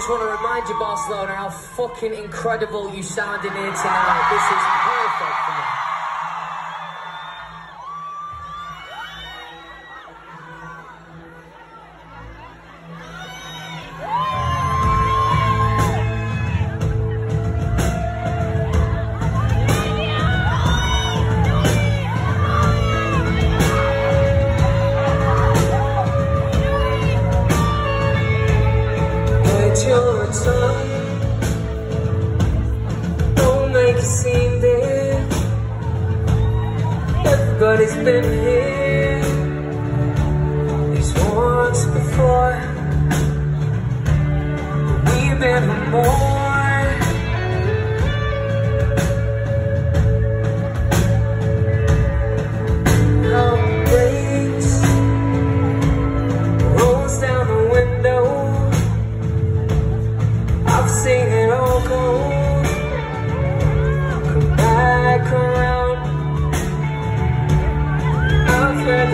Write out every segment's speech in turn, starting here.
just want to remind you, Barcelona, how fucking incredible you sound in here tonight. This is Your time. Don't make. Everybody's been here once before. We.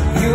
you